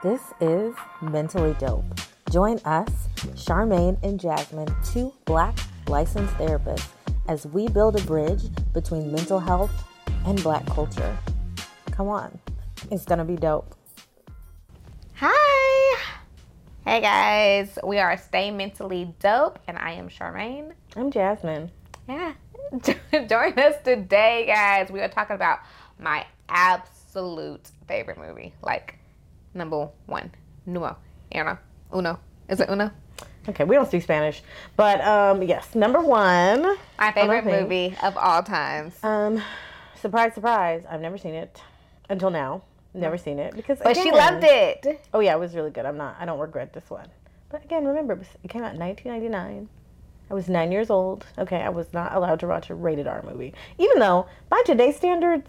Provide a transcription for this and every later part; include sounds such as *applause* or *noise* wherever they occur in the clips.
This is Mentally Dope. Join us, Charmaine and Jasmine, two black licensed therapists, as we build a bridge between mental health and black culture. Come on, it's gonna be dope. Hi. Hey guys, we are Stay Mentally Dope, and I am Charmaine. I'm Jasmine. Yeah. *laughs* Join us today, guys. We are talking about my absolute favorite movie. Like, number one. Nuo. Uno. Uno. Is it Uno? Okay, we don't speak Spanish, but um, yes, number one. My favorite movie of all times. Um, surprise, surprise! I've never seen it until now. Never seen it because. But she loved it. Oh yeah, it was really good. I'm not. I don't regret this one. But again, remember, it, was, it came out in 1999. I was nine years old. Okay, I was not allowed to watch a rated R movie, even though by today's standards,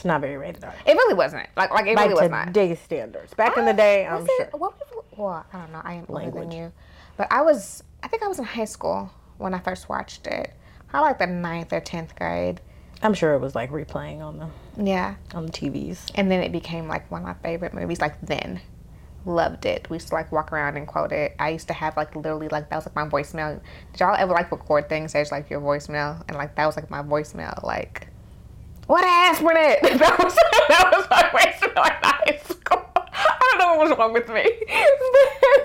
it's not very rated R. It really wasn't. Like, like it By really was not. today's standards, back in the uh, day, I'm Was sure. it, what was, well, I don't know. I am older than you. But I was, I think I was in high school when I first watched it. Probably like the ninth or 10th grade. I'm sure it was like replaying on the Yeah. on the TVs. And then it became like one of my favorite movies. Like then, loved it. We used to like walk around and quote it. I used to have like literally like that was like my voicemail. Did y'all ever like record things as like your voicemail? And like that was like my voicemail. Like, what aspirin? *laughs* That was *laughs* that was my voicemail in high school. I don't know what was wrong with me, *laughs*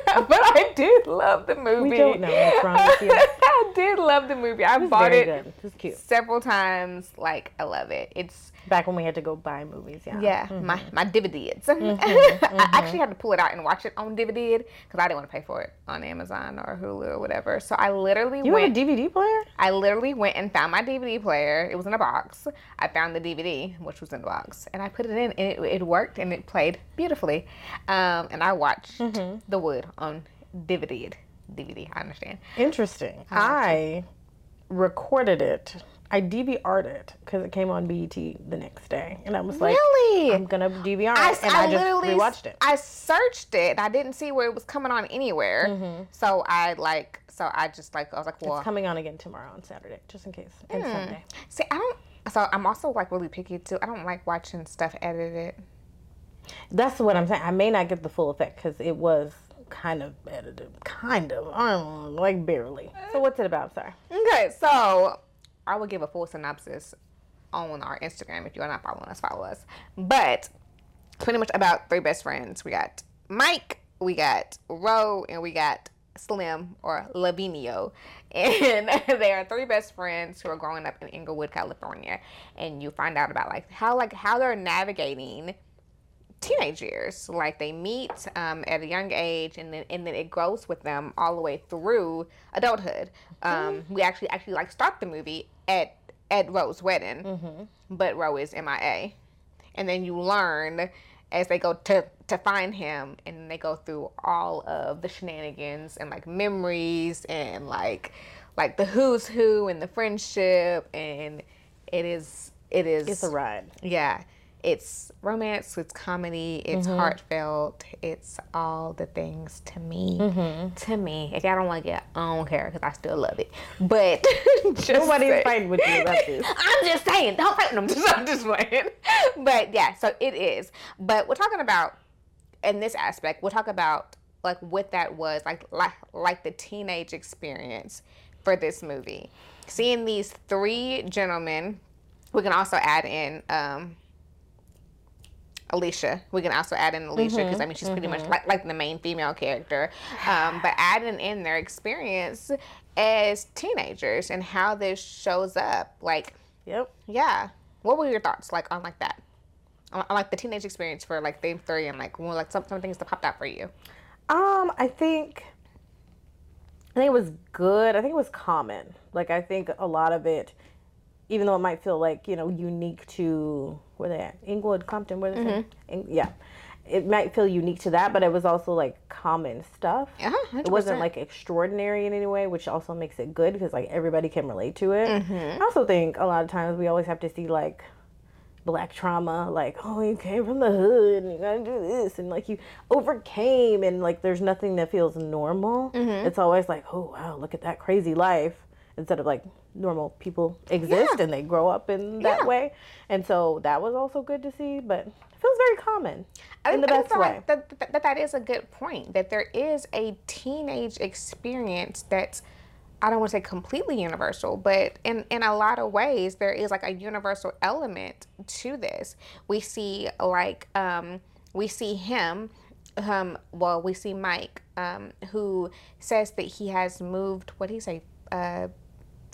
but I did love the movie. We don't know what's wrong with you. I did love the movie. I bought it. It several times. Like I love it. It's Back when we had to go buy movies, yeah. yeah, Mm-hmm. my my DVDs. *laughs* I actually had to pull it out and watch it on DVD because I didn't want to pay for it on Amazon or Hulu or whatever. So I literally You went. have a DVD player? I literally went and found my DVD player. It was in a box. I found the DVD, which was in the box, and I put it in, and it, it worked, and it played beautifully. Um, and I watched Mm-hmm. The Wood on DVD. DVD, I understand. Interesting. I recorded it. I DVR'd it because it came on BET the next day, and I was like, Really? "I'm gonna DVR it," I, and I, just rewatched it. I searched it. I didn't see where it was coming on anywhere. So I like. So I just like. I was like, well, Mm-hmm. It's coming on again tomorrow on Saturday, just in case, and Hmm. Sunday. see, I don't. So I'm also like really picky too. I don't like watching stuff edited. That's what I'm saying. I may not get the full effect because it was kind of edited, kind of, I don't know, like barely. So what's it about? Sorry. Okay, so I will give a full synopsis on our Instagram. If you're not following us, follow us. But it's pretty much about three best friends. We got Mike, we got Ro, and we got Slim or Lavinio. *laughs* And *laughs* they are three best friends who are growing up in Inglewood, California. And you find out about like how like how they're navigating teenage years. Like they meet um, at a young age, and then and then it grows with them all the way through adulthood. Um, we actually actually like start the movie at at Ro's wedding, mm-hmm. but Roe is MIA, and then you learn as they go to to find him, and they go through all of the shenanigans and like memories and like like the who's who and the friendship, and it is it is It's a ride. yeah it's romance it's comedy it's Mm-hmm. heartfelt it's all the things to me. Mm-hmm. to me. If y'all don't like it. I don't care because i still love it. But *laughs* just Nobody's say- fighting with you about this. *laughs* i'm just saying. Don't fight them *laughs* i'm just playing. But yeah so it is. But we're talking about in this aspect we'll talk about like what that was like like like the teenage experience for this movie. Seeing these three gentlemen we can also add in um Alicia. We can also add in Alicia because I mean she's pretty much like, like the main female character. Um, but adding in their experience as teenagers and how this shows up. Like, Yep. yeah. What were your thoughts like on like that? On, on like the teenage experience for like them three and like well, like some, some things that popped out for you. Um, I think I think it was good. I think it was common. Like I think a lot of it, even though it might feel like you know unique to where they at Inglewood, Compton, where they from? In- yeah, it might feel unique to that, but it was also like common stuff. Yeah, Uh-huh, It wasn't like extraordinary in any way, which also makes it good because like everybody can relate to it. I also think a lot of times we always have to see like black trauma, like, oh, you came from the hood and you gotta do this, and like you overcame, and like there's nothing that feels normal. It's always like, oh, wow, look at that crazy life. instead of like normal people exist Yeah. and they grow up in that Yeah. way. And so that was also good to see, but it feels very common I in the I best way. like that, that, that is a good point. That there is a teenage experience that's I don't want to say completely universal, but in in a lot of ways there is like a universal element to this. We see like um we see him um well we see Mike um who says that he has moved what did he say uh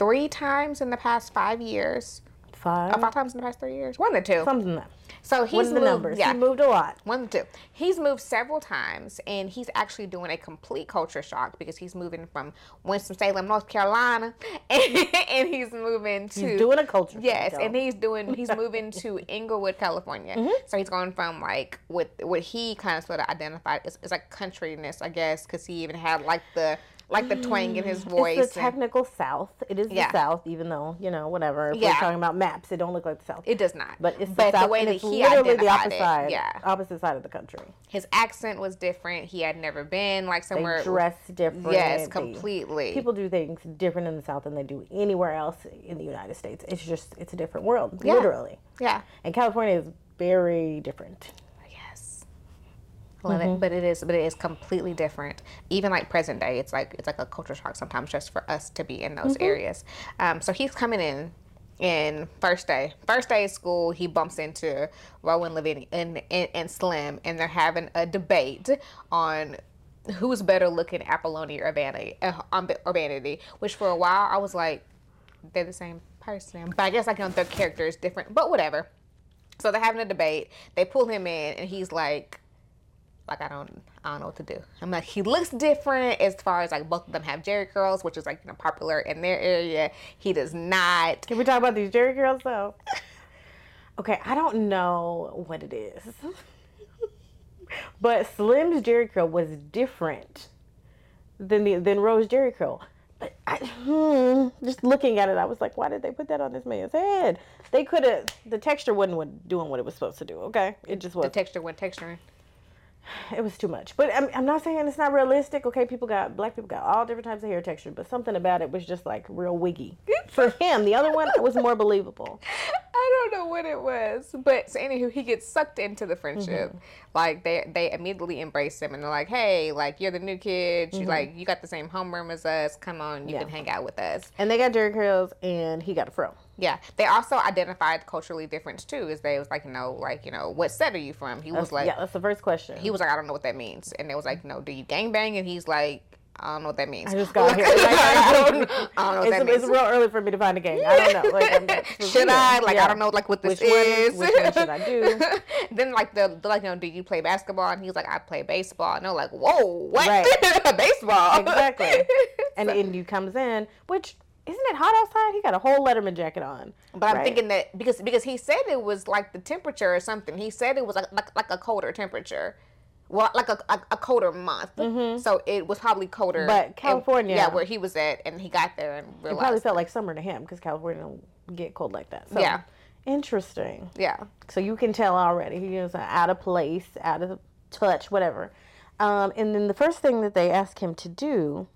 three times in the past 5 years. Five. Five times in the past 3 years. One or two. something like that. So he's are the moved, numbers? Yeah. He moved a lot. One to two. He's moved several times, and he's actually doing a complete culture shock because he's moving from Winston Salem, North Carolina, and, *laughs* and he's moving to He's doing a culture. shock, yes, and he's doing *laughs* he's moving to Inglewood, California. Mm-hmm. So he's going from like what what he kind of sort of identified as, as like countryness, I guess, because he even had like the like the twang in his voice. It's the technical South. It is Yeah. the South, even though you know whatever. If Yeah. we're talking about maps, it don't look like the South. it does not, but it's the South, the way that it's he literally the opposite it, side. yeah. opposite side of the country. His accent was different. He had never been like somewhere. They dress different. Yes, completely. people do things different in the South than they do anywhere else in the United States. It's just it's a different world, Yeah. literally. yeah. And California is very different. Well, Mm-hmm. it, but it is, but it is completely different. Even like present day, it's like it's like a culture shock sometimes just for us to be in those Mm-hmm. areas. Um, so he's coming in in first day, first day of school. He bumps into Rowan Levine and, and and Slim, and they're having a debate on who's better looking, Apollonia or Vanity, uh, um, or Vanity. Which for a while I was like, they're the same person, but I guess like you know, their character is different. But whatever. So they're having a debate. They pull him in, and he's like, like I don't, I don't know what to do. I'm like, he looks different as far as like both of them have Jheri curls, which is like you know popular in their area. He does not. Can we talk about these Jheri curls though? *laughs* Okay, I don't know what it is, but Slim's Jheri curl was different than the than Ro's Jheri curl. But I, hmm, just looking at it, I was like, why did they put that on this man's head? They could have. The texture wasn't doing what it was supposed to do. Okay, it just was. The texture when texturing. It was too much. But I'm, I'm not saying it's not realistic. Okay, people got black people got all different types of hair texture, but something about it was just like real wiggy. For him, the other one was more believable. *laughs* I don't know what it was, but so anywho, he gets sucked into the friendship. Mm-hmm. Like they they immediately embrace him and they're like, "Hey, like you're the new kid. You like you got the same homeroom as us. Come on, you Mm-hmm. Yeah. can hang out with us." And they got Jheri curls, and he got a fro. Yeah, they also identified culturally difference too. Is they was like, you know, like you know, what set are you from? He was That's- like, yeah, that's the first question. he was like, I don't know what that means. And they was like, no, do you gang bang? And he's like, I don't know what that means. I just got *laughs* here. I, don't, I don't know it's, that means. it's real early for me to find a gang. I don't know. Like, *laughs* should I? Like, Yeah. I don't know, like, what this Which one- is. which one should I do? *laughs* then, like, the, the, like, you know, do you play basketball? And he's like, I play baseball. And they're like, whoa, what? Right. baseball. Exactly. And and you comes in, which isn't it hot outside? He got a whole Letterman jacket on. But I'm right? thinking that because because he said it was like the temperature or something. He said it was like like, like a colder temperature. Well, like a, a, a colder month. So it was probably colder. Mm-hmm. But and- California- yeah, where he was at, and he got there and it probably felt like summer to him because California don't get cold like that. So, Yeah. Interesting. yeah. So you can tell already he was out of place, out of touch, whatever. Um, and then the first thing that they ask him to do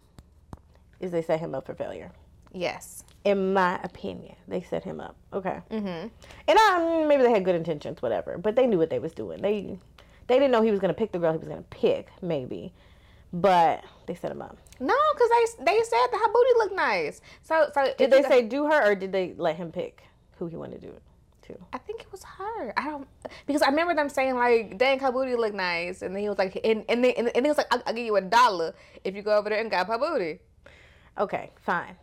is they set him up for failure. Yes. In my opinion, they set him up. Okay. Mm-hmm. And um, maybe they had good intentions, whatever, but they knew what they was doing. They they didn't know he was gonna pick the girl he was gonna pick, maybe, but they set him up. No, because they they said that her booty looked nice. So so Did they say do her, or did they let him pick who he wanted to do it to? I think it was her. I don't because I remember them saying like, "Dang, her booty look nice," and then he was like, and and, they, and, and he was like, I'll, "I'll give you a dollar if you go over there and grab her booty." Okay, fine.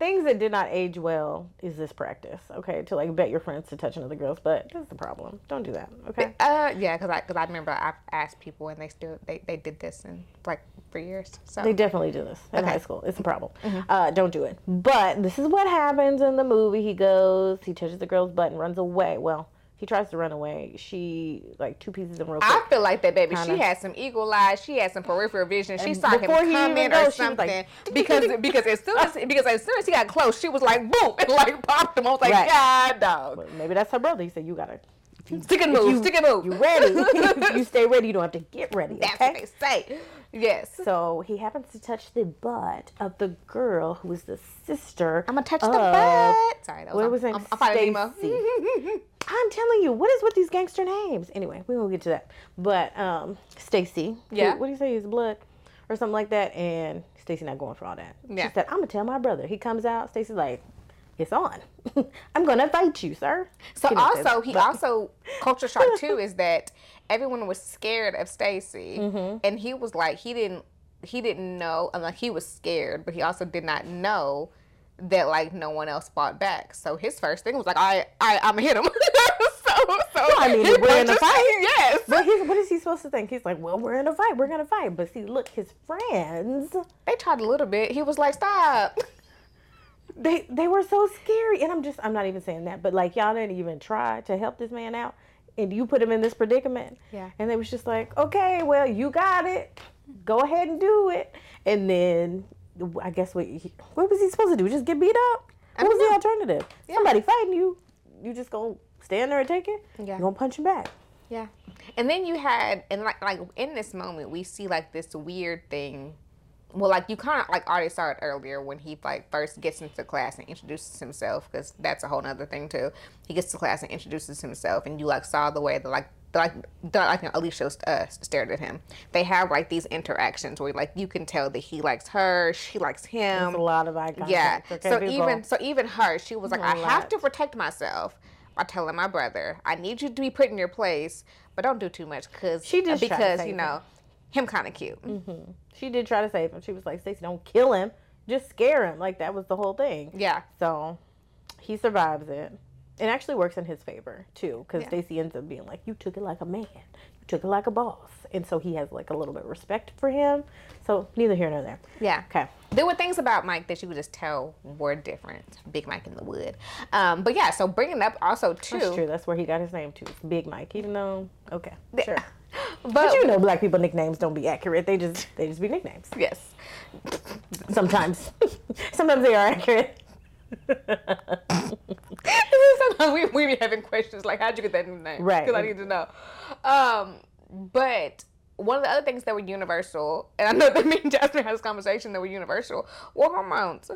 Things that did not age well is this practice. Okay, to like bet your friends to touch another girls, butt. this is the problem. Don't do that. Okay. Uh, yeah, because I because I remember I asked people and they still they, they did this and like for years. So They definitely do this in Okay. high school. It's a problem. Uh, don't do it. But this is what happens in the movie. He goes, he touches the girl's butt and runs away. Well, he tries to run away. She like two pieces of real quick. I feel like that baby. Kinda. She had some eagle eyes. She had some peripheral vision. She And saw him before he even coming or something. like, because *laughs* because as soon as because as soon as he got close, she was like boom and like popped him. I was like, Right. God dog. But maybe that's her brother. He said, "You gotta Stick and move, you- stick and move. You ready? *laughs* *laughs* you stay ready. You don't have to get ready. That's okay? what they say. Yes. So he happens to touch the butt of the girl who is the sister. I'm gonna touch the butt. Sorry, that was, What was I'm? I'm, I'm. *laughs* I'm telling you, what is with these gangster names? Anyway, we won't get to that. But um, Stacy. who- Yeah. What do you say? His blood or something like that. And Stacy not going for all that. Yeah. She said, "I'm gonna tell my brother." He comes out. Stacy's like, "It's on. *laughs* I'm gonna fight you, sir." So also he also culture shock too *laughs* is that everyone was scared of Stacy, Mm-hmm. and he was like he didn't he didn't know and like he was scared, but he also did not know that like no one else fought back. So his first thing was like I I I'm gonna hit him. *laughs* so so I mean, we're in a fight. Yes. But he's, what is he supposed to think? He's like, well, we're in a fight. We're gonna fight. But see, look, his friends, They tried a little bit. He was like stop. They they were so scary. And I'm just, I'm not even saying that, but like y'all didn't even try to help this man out, and you put him in this predicament. Yeah. And they was just like, okay, well, you got it. Go ahead and do it. And then I guess what he- what was he supposed to do? Just get beat up? What was the alternative? Somebody fighting you, you just gonna stand there and take it? Yeah. You gonna punch him back? Yeah. And then you had and like like in this moment we see like this weird thing. Well, like you kind of like already saw it earlier when he like first gets into class and introduces himself because that's a whole nother thing too. He gets to class and introduces himself, and you like saw the way that like that, like that, like Alicia uh, stared at him. They have like these interactions where like you can tell that he likes her, she likes him. There's a lot of eye contact. Yeah. Okay, so people? even so even her, she was like, I have to protect myself by telling my brother, I need you to be put in your place, but don't do too much cause She to because you know him kind of cute. She did try to save him. She was like, Stacy, don't kill him. Just scare him. Like that was the whole thing. Yeah. So he survives it. It actually works in his favor too, because Yeah. Stacy ends up being like, "You took it like a man. You took it like a boss," and so he has like a little bit of respect for him. So neither here nor there. Yeah. Okay. There were things about Mike that you could just tell were different. Big Mike in the wood. Um, but yeah, so bringing up also too. That's true. That's where he got his name too. It's Big Mike. Even though, okay, sure. *laughs* But, But you know, black people nicknames don't be accurate. They just they just be nicknames. yes. Sometimes, *laughs* sometimes they are accurate. *laughs* Sometimes we, we be having questions like, how'd you get that new name? Right. Because I need to know. Um, but one of the other things that were universal, and I know that me and Jasmine had this conversation that were universal, were hormones.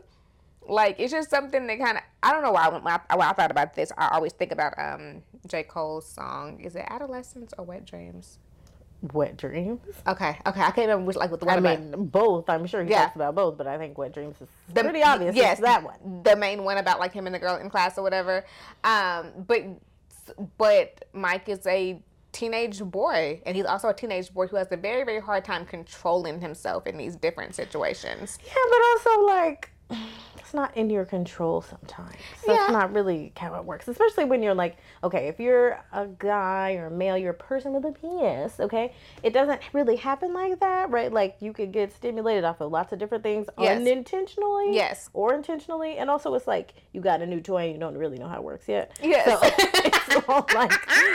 Like it's just something that kind of I don't know why when I, when I thought about this I always think about um J Cole's song is it Adolescence or Wet Dreams? Wet dreams. Okay, okay, I can't remember which like what the one I about. mean, both. I'm sure he Yeah. talks about both, but I think Wet Dreams is The- pretty obvious. Yes, It's that one. The main one about like him and the girl in class or whatever. Um, but but Mike is a teenage boy, and he's also a teenage boy who has a very very hard time controlling himself in these different situations. Yeah, but also like it's not in your control sometimes. So Yeah. it's not really how it works. Especially when you're like, okay, if you're a guy or a male, you're a person with a penis, okay? It doesn't really happen like that, right? Like you could get stimulated off of lots of different things Yes. unintentionally. Yes. Or intentionally. And also it's like you got a new toy and you don't really know how it works yet. Yes. So *laughs* it's all like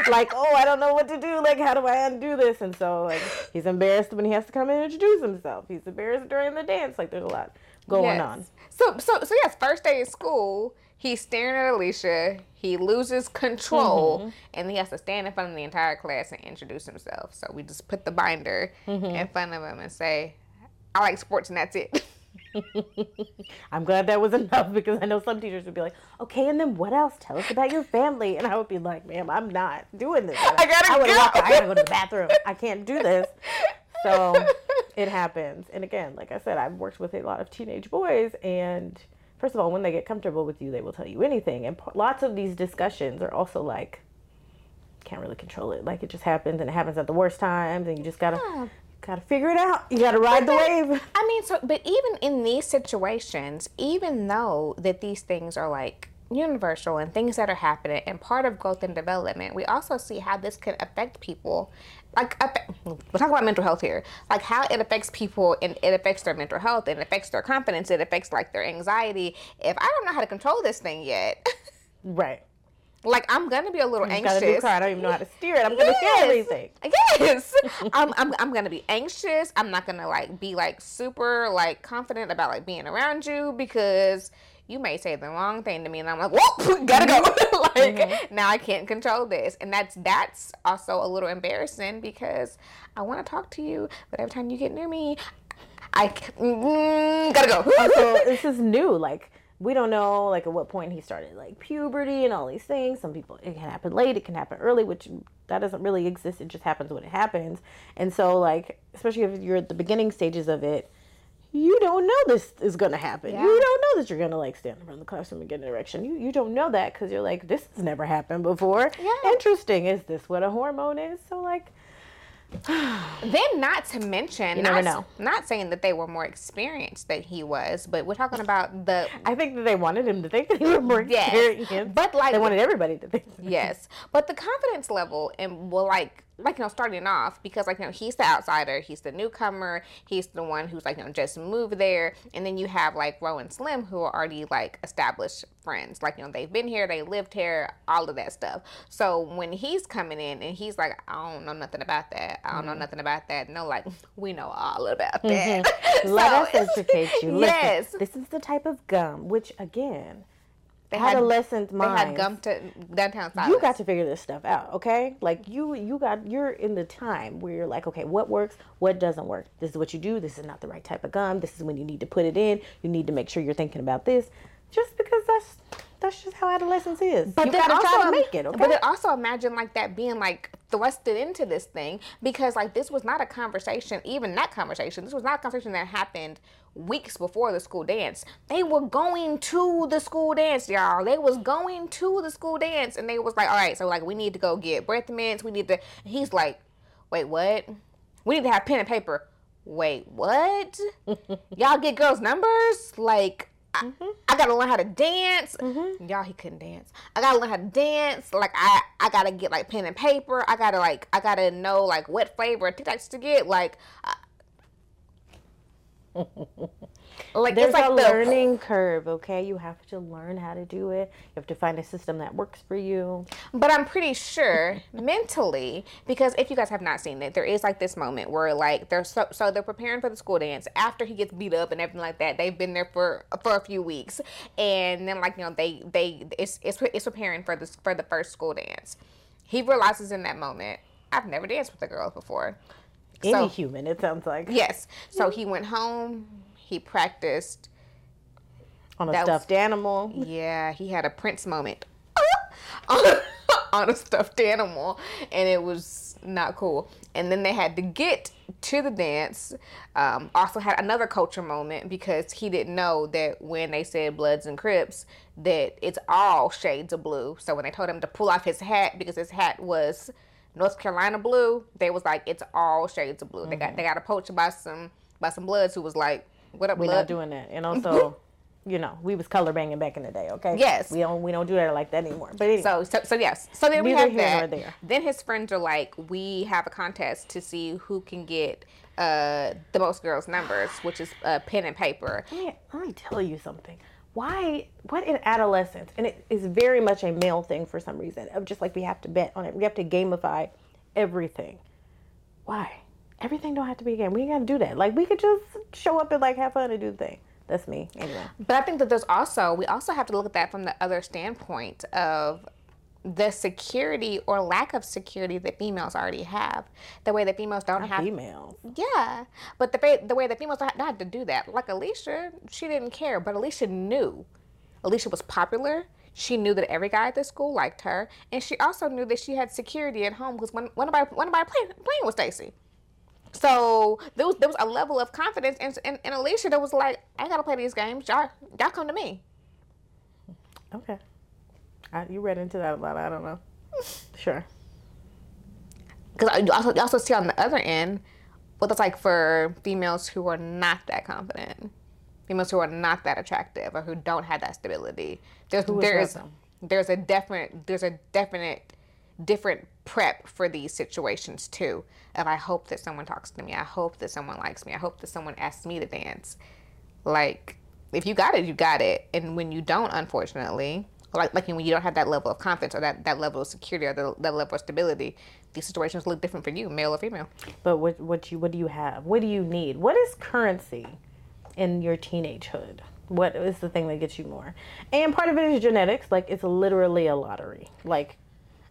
like, oh, I don't know what to do. Like how do I undo this? And so like he's embarrassed when he has to come in and introduce himself. He's embarrassed during the dance. Like there's a lot going Yes. on. So so so yes, first day of school, he's staring at Alicia. He loses control, Mm-hmm. and he has to stand in front of the entire class and introduce himself. So we just put the binder Mm-hmm. in front of him and say, "I like sports, and that's it." *laughs* I'm glad that was enough because I know some teachers would be like, okay, and then what else? Tell us about your family. And I would be like, ma'am, I'm not doing this. *laughs* I gotta I go. walk. I gotta go to the bathroom. I can't do this. So *laughs* it happens. And again, like I said, I've worked with a lot of teenage boys, and first of all, when they get comfortable with you, they will tell you anything. And p- lots of these discussions are also like, can't really control it. Like it just happens, and it happens at the worst times, and you just gotta Yeah. gotta figure it out. You gotta ride the wave. I mean, so but even in these situations, even though that these things are like universal and things that are happening and part of growth and development, we also see how this can affect people. Like we're talking about mental health here, like how it affects people and it affects their mental health, and it affects their confidence, it affects like their anxiety. If I don't know how to control this thing yet, *laughs* Right. like I'm gonna be a little Just anxious. gotta do car. I don't even know how to steer it. I'm gonna feel everything. *laughs* Yes. I'm, I'm, I'm gonna be anxious. I'm not gonna like be like super like confident about like being around you because you may say the wrong thing to me, and I'm like, whoop, *laughs* gotta go. *laughs* like Mm-hmm. now I can't control this, and that's that's also a little embarrassing because I want to talk to you, but every time you get near me, I mm, gotta go. so *laughs* this is new. Like we don't know like at what point he started like puberty and all these things. Some people it can happen late, it can happen early, which that doesn't really exist. It just happens when it happens. And so like especially if you're at the beginning stages of it, you don't know this is gonna happen. Yeah. You don't know that you're gonna like stand around the classroom and get an erection. You you don't know that because you're like this has never happened before. Yeah. Interesting. Is this what a hormone is? So like *sighs* Then, not to mention, You never not, know. not saying that they were more experienced than he was, but we're talking about the I think that they wanted him to think that he was more Yes. experienced. But, like- they wanted everybody to think. yes, but the confidence level and well, like like you know, starting off because like you know he's the outsider, he's the newcomer, he's the one who's like you know just moved there, and then you have like Ro and Slim who are already like established friends, like you know they've been here, they lived here, all of that stuff. So when he's coming in and he's like, I don't know nothing about that, I don't know mm-hmm. nothing about that. No, like *laughs* we know all about mm-hmm. that. *laughs* Let So us educate you. Listen, Yes, this is the type of gum, which again, they had adolescent they minds. had gum to downtown silence. you got to figure this stuff out, okay? Like you, you got you're in the time where you're like, okay, what works, what doesn't work. This is what you do. This is not the right type of gum. This is when you need to put it in. You need to make sure you're thinking about this, just because that's that's just how adolescence is. But you then gotta also, try to make it, okay? But then also imagine like that being like thrusted into this thing because like this was not a conversation, even that conversation. This was not a conversation that happened weeks before the school dance. They were going to the school dance, y'all. They was going to the school dance, and they was like, all right, so like we need to go get breath mints. We need to. He's like, wait, what? We need to have pen and paper. Wait, what? *laughs* Y'all get girls' numbers? Like, I, mm-hmm. I gotta learn how to dance. Mm-hmm. Y'all, he couldn't dance. I gotta learn how to dance. Like, I, I gotta get like pen and paper. I gotta like, I gotta know like what flavor of Tic Tacs to get. Like, I, *laughs* like There's it's like a the learning curve, okay? You have to learn how to do it. You have to find a system that works for you. But I'm pretty sure *laughs* mentally, because if you guys have not seen it, there is like this moment where like they're so so they're preparing for the school dance after he gets beat up and everything like that. They've been there for for a few weeks, and then like you know they they it's it's, it's preparing for this for the first school dance. He realizes in that moment, I've never danced with a girl before. Any So- human, it sounds like. Yes, so he went home. He practiced. On a That was- stuffed animal. Yeah, he had a Prince moment *laughs* on, on a stuffed animal, and it was not cool. And then they had to get to the dance. Um, also had another culture moment because he didn't know that when they said Bloods and Crips, that it's all shades of blue. So when they told him to pull off his hat because his hat was North Carolina blue, they was like it's all shades of blue. They got they got approached by some by some Bloods who was like, "What up, We're Blood?" not doing that. And also, *laughs* you know, we was color banging back in the day, okay? Yes. We don't we don't do that like that anymore. But anyway. So, so, so yes. So then we have here nor that. there. Then his friends are like, we have a contest to see who can get uh, the most girls' numbers, which is uh, pen and paper. let me, let me tell you something. Why, what in adolescence, and it is very much a male thing for some reason, of just like we have to bet on it. We have to gamify everything. Why? Everything don't have to be a game. We ain't got to do that. Like we could just show up and like have fun and do the thing. That's me. Anyway. But I think that there's also we also have to look at that from the other standpoint of the security or lack of security that females already have. The way that females don't have Females. Yeah, but the the way that females don't have to do that, like Alicia, she didn't care, but Alicia knew. Alicia was popular. She knew that every guy at the school liked her, and she also knew that she had security at home because when when nobody when nobody playing playing with Stacy. So there was there was a level of confidence in, in, in Alicia that was like, I gotta play these games. Y'all y'all come to me. Okay. I, you read into that a lot. I don't know. *laughs* Sure. Because you also, you also see on the other end what that's like for females who are not that confident, females who are not that attractive, or who don't have that stability. There's Who is there's a definite there's a definite different prep for these situations too. Of I hope that someone talks to me. I hope that someone likes me. I hope that someone asks me to dance. Like if you got it, you got it, and when you don't, unfortunately. Like, like when you don't have that level of confidence or that, that level of security or the, that level of stability, these situations look different for you, male or female. But what what you what do you have? What do you need? What is currency in your teenagehood? What is the thing that gets you more? And part of it is genetics. Like it's literally a lottery. Like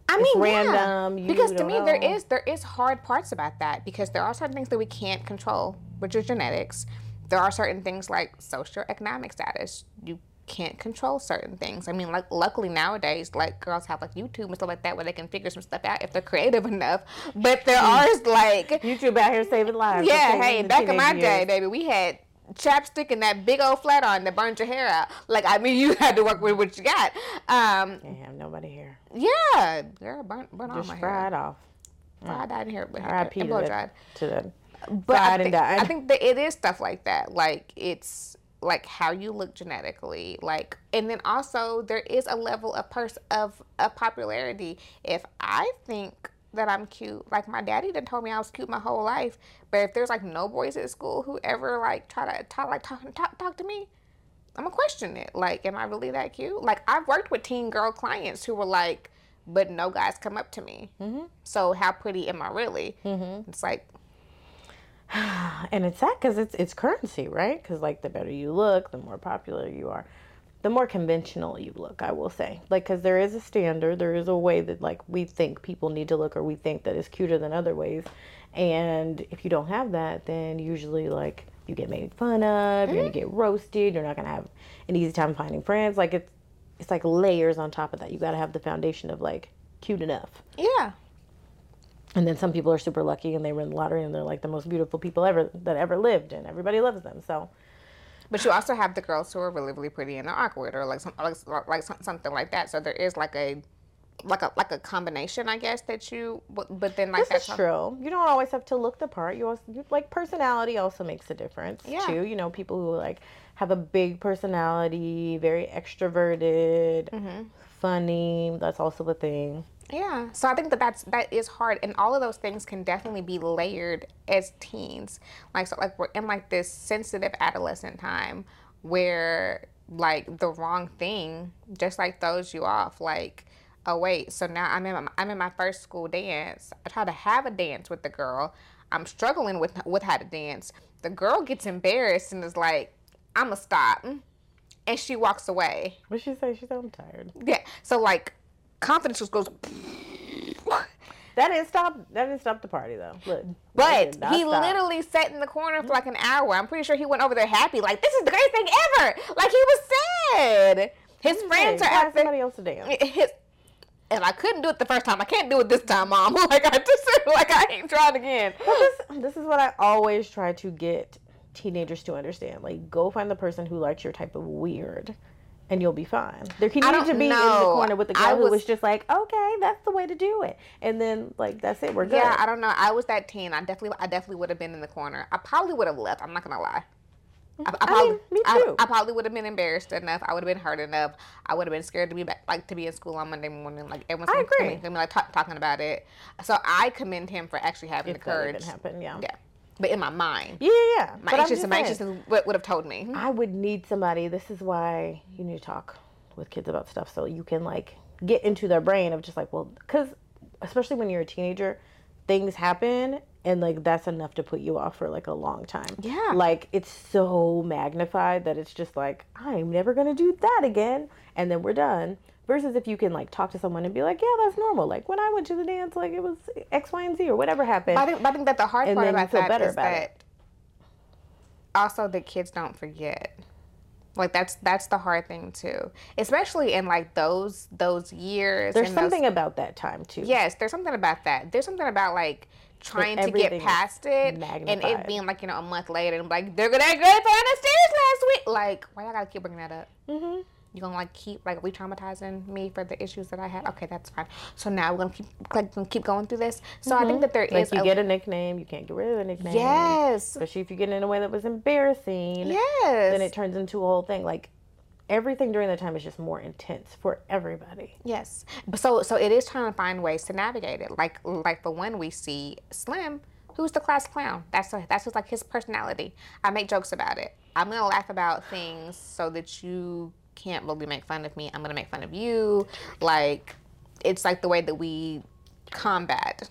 I It's mean, yeah. random, you because to me there know. is there is hard parts about that because there are certain things that we can't control, which is genetics. There are certain things like socioeconomic status. You can't control certain things. I mean, like luckily nowadays, like girls have like YouTube and stuff like that where they can figure some stuff out if they're creative *laughs* enough. But there are like YouTube out here saving lives. yeah, hey, back in my day, baby, we had chapstick and that big old flat on that burned your hair out. Like I mean, *laughs* you had to work with what you got. Um, Can't have nobody here. yeah, girl, burnt, burnt all Just my hair. fried off. Fried dyed hair, but R.I.P. and to blow the, dried. to the But I think. I think that it is stuff like that. Like it's like how you look genetically, like, and then also there is a level of pers- of of popularity. If I think that I'm cute, like my daddy done told me I was cute my whole life, but if there's like no boys at school who ever like try to talk like talk talk, talk to me, I'm gonna question it. Like, am I really that cute? Like, I've worked with teen girl clients who were like, but no guys come up to me. Mm-hmm. So how pretty am I really? Mm-hmm. It's like, and it's sad because it's it's currency, right? Because like the better you look, the more popular you are, the more conventional you look. I will say, like, because there is a standard, there is a way that like we think people need to look, or we think that is cuter than other ways. And if you don't have that, then usually like you get made fun of, you're gonna mm-hmm. get roasted, you're not gonna have an easy time finding friends. Like it's it's like layers on top of that. You got to have the foundation of like cute enough. yeah, And then some people are super lucky and they win the lottery and they're like the most beautiful people ever that ever lived and everybody loves them. So but you also have the girls who are really, really pretty and they're awkward, or like some, like, like something like that. So there is like a, like a, like a combination, I guess, that you. But, but then like this that's true. You don't always have to look the part. You also you, like personality also makes a difference Yeah. too. You know, people who like have a big personality, very extroverted, Mm-hmm. funny. That's also a thing. Yeah. So I think that that's that is hard, and all of those things can definitely be layered as teens. Like so, like we're in like this sensitive adolescent time where like the wrong thing just like throws you off. Like, oh wait, so now I'm in my, I'm in my first school dance. I try to have a dance with the girl. I'm struggling with with how to dance. The girl gets embarrassed and is like, "I'm gonna stop," and she walks away. What she say? She said I'm tired. Yeah. So like, confidence just goes. That didn't stop. That didn't stop the party though. Look, But he stop. literally sat in the corner for like an hour. I'm pretty sure he went over there happy, like this is the greatest thing ever. Like he was sad. His friends Hey, are out there. somebody else to dance. His, and I couldn't do it the first time. I can't do it this time, mom. *laughs* Like I just *laughs* like I ain't trying again. This, this is what I always try to get teenagers to understand. Like, go find the person who likes your type of weird, and you'll be fine. There can I need to be in the corner with the I guy who was- was just like, okay, that's the way to do it, and then like that's it, we're good. Yeah, I don't know. I was that teen. I definitely, I definitely would have been in the corner. I probably would have left. I'm not gonna lie. I, I probably, mean, me too. I, probably would have been embarrassed enough. I would have been hurt enough. I would have been scared to be back, like to be in school on Monday morning. Like everyone's I gonna, agree. gonna be, gonna be like talk, talking about it. So I commend him for actually having if the that courage. even happened, yeah. Yeah, but in my mind, Yeah, yeah, my But anxious, my anxious would, would have told me. I would need somebody. This is why you need to talk with kids about stuff so you can like get into their brain of just like, well, because especially when you're a teenager, things happen and like that's enough to put you off for like a long time. Yeah. Like it's so magnified that it's just like, I'm never going to do that again. And then we're done. Versus if you can like talk to someone and be like, yeah, that's normal. Like when I went to the dance, like it was X, Y, and Z or whatever happened. I think, but I think that the hard And part about that better is about it. that also the kids don't forget. Like that's that's the hard thing too, especially in like those those years. There's and those- something about that time too. Yes, there's something about that. There's something about like trying to get past it and it being like you know a month later and like they're gonna go down the stairs last week. Like why I gotta keep bringing that up? Mm-hmm. You gonna like keep like re-traumatizing me for the issues that I had? Okay, that's fine. So now we're gonna keep like keep going through this. So I think mm-hmm. that there is Like you a, get a nickname, you can't get rid of the nickname. yes, Especially if you get it in a way that was embarrassing. yes, Then it turns into a whole thing. Like everything during that time is just more intense for everybody. Yes. But so so it is trying to find ways to navigate it. Like like the one we see, Slim, who's the class clown. That's a, that's just like his personality. I make jokes about it. I'm gonna laugh about things so that you can't really make fun of me. I'm gonna make fun of you. Like it's like the way that we combat.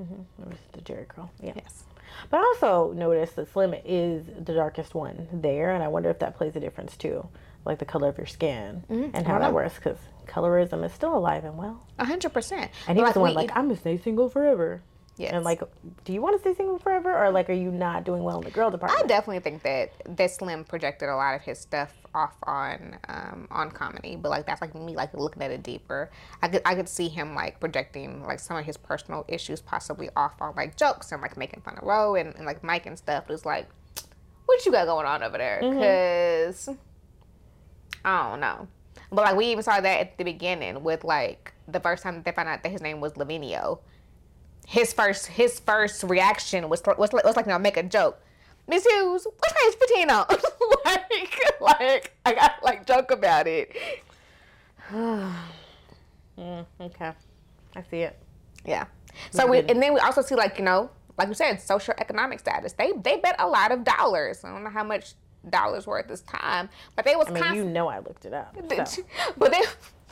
Mm-hmm. Was the Jheri curl. Yeah. Yes. But I also noticed that Slim is the darkest one there, and I wonder if that plays a difference too, like the color of your skin mm-hmm. and how that works, because colorism is still alive and well. A hundred percent. And he was the one we- like, I'm gonna stay single forever. Yes. And like, do you want to stay single forever, or like, are you not doing well in the girl department? I definitely think that that Slim projected a lot of his stuff off on um, on comedy, but like that's like me like looking at it deeper. I could I could see him like projecting like some of his personal issues possibly off on like jokes and like making fun of Ro and, and like Mike and stuff. It's like, what you got going on over there? Because I don't know. But like we even saw that at the beginning with like the first time they found out that his name was Lavinio. His first his first reaction was was was like, "No, make a joke." Miss Hughes, what page Patino? like, like I got like joke about it. *sighs* Mm, okay, I see it. Yeah. So we and then we also see like you know like you said social economic status. They they bet a lot of dollars. I don't know how much dollars worth this time, but they was I mean, const- you know, I looked it up. *laughs* so. but they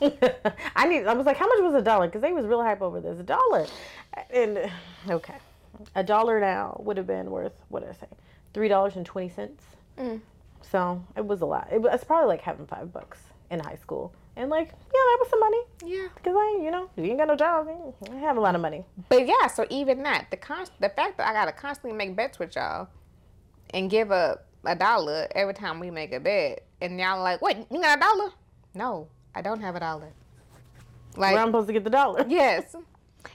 *laughs* I need. I was like, how much was a dollar? Because they was real hype over this. A dollar, and okay, a dollar now would have been worth what did I say? Three dollars and twenty cents. Mm. So it was a lot. It was it's probably like having five bucks in high school, and like yeah, that was some money. yeah. Because I, you know, you ain't got no job. I have a lot of money. But yeah, so even that, the const- the fact that I gotta constantly make bets with y'all and give up a dollar every time we make a bet, and y'all like, wait, you got a dollar? No, I don't have a dollar. Like, Where I'm supposed to get the dollar? *laughs* yes,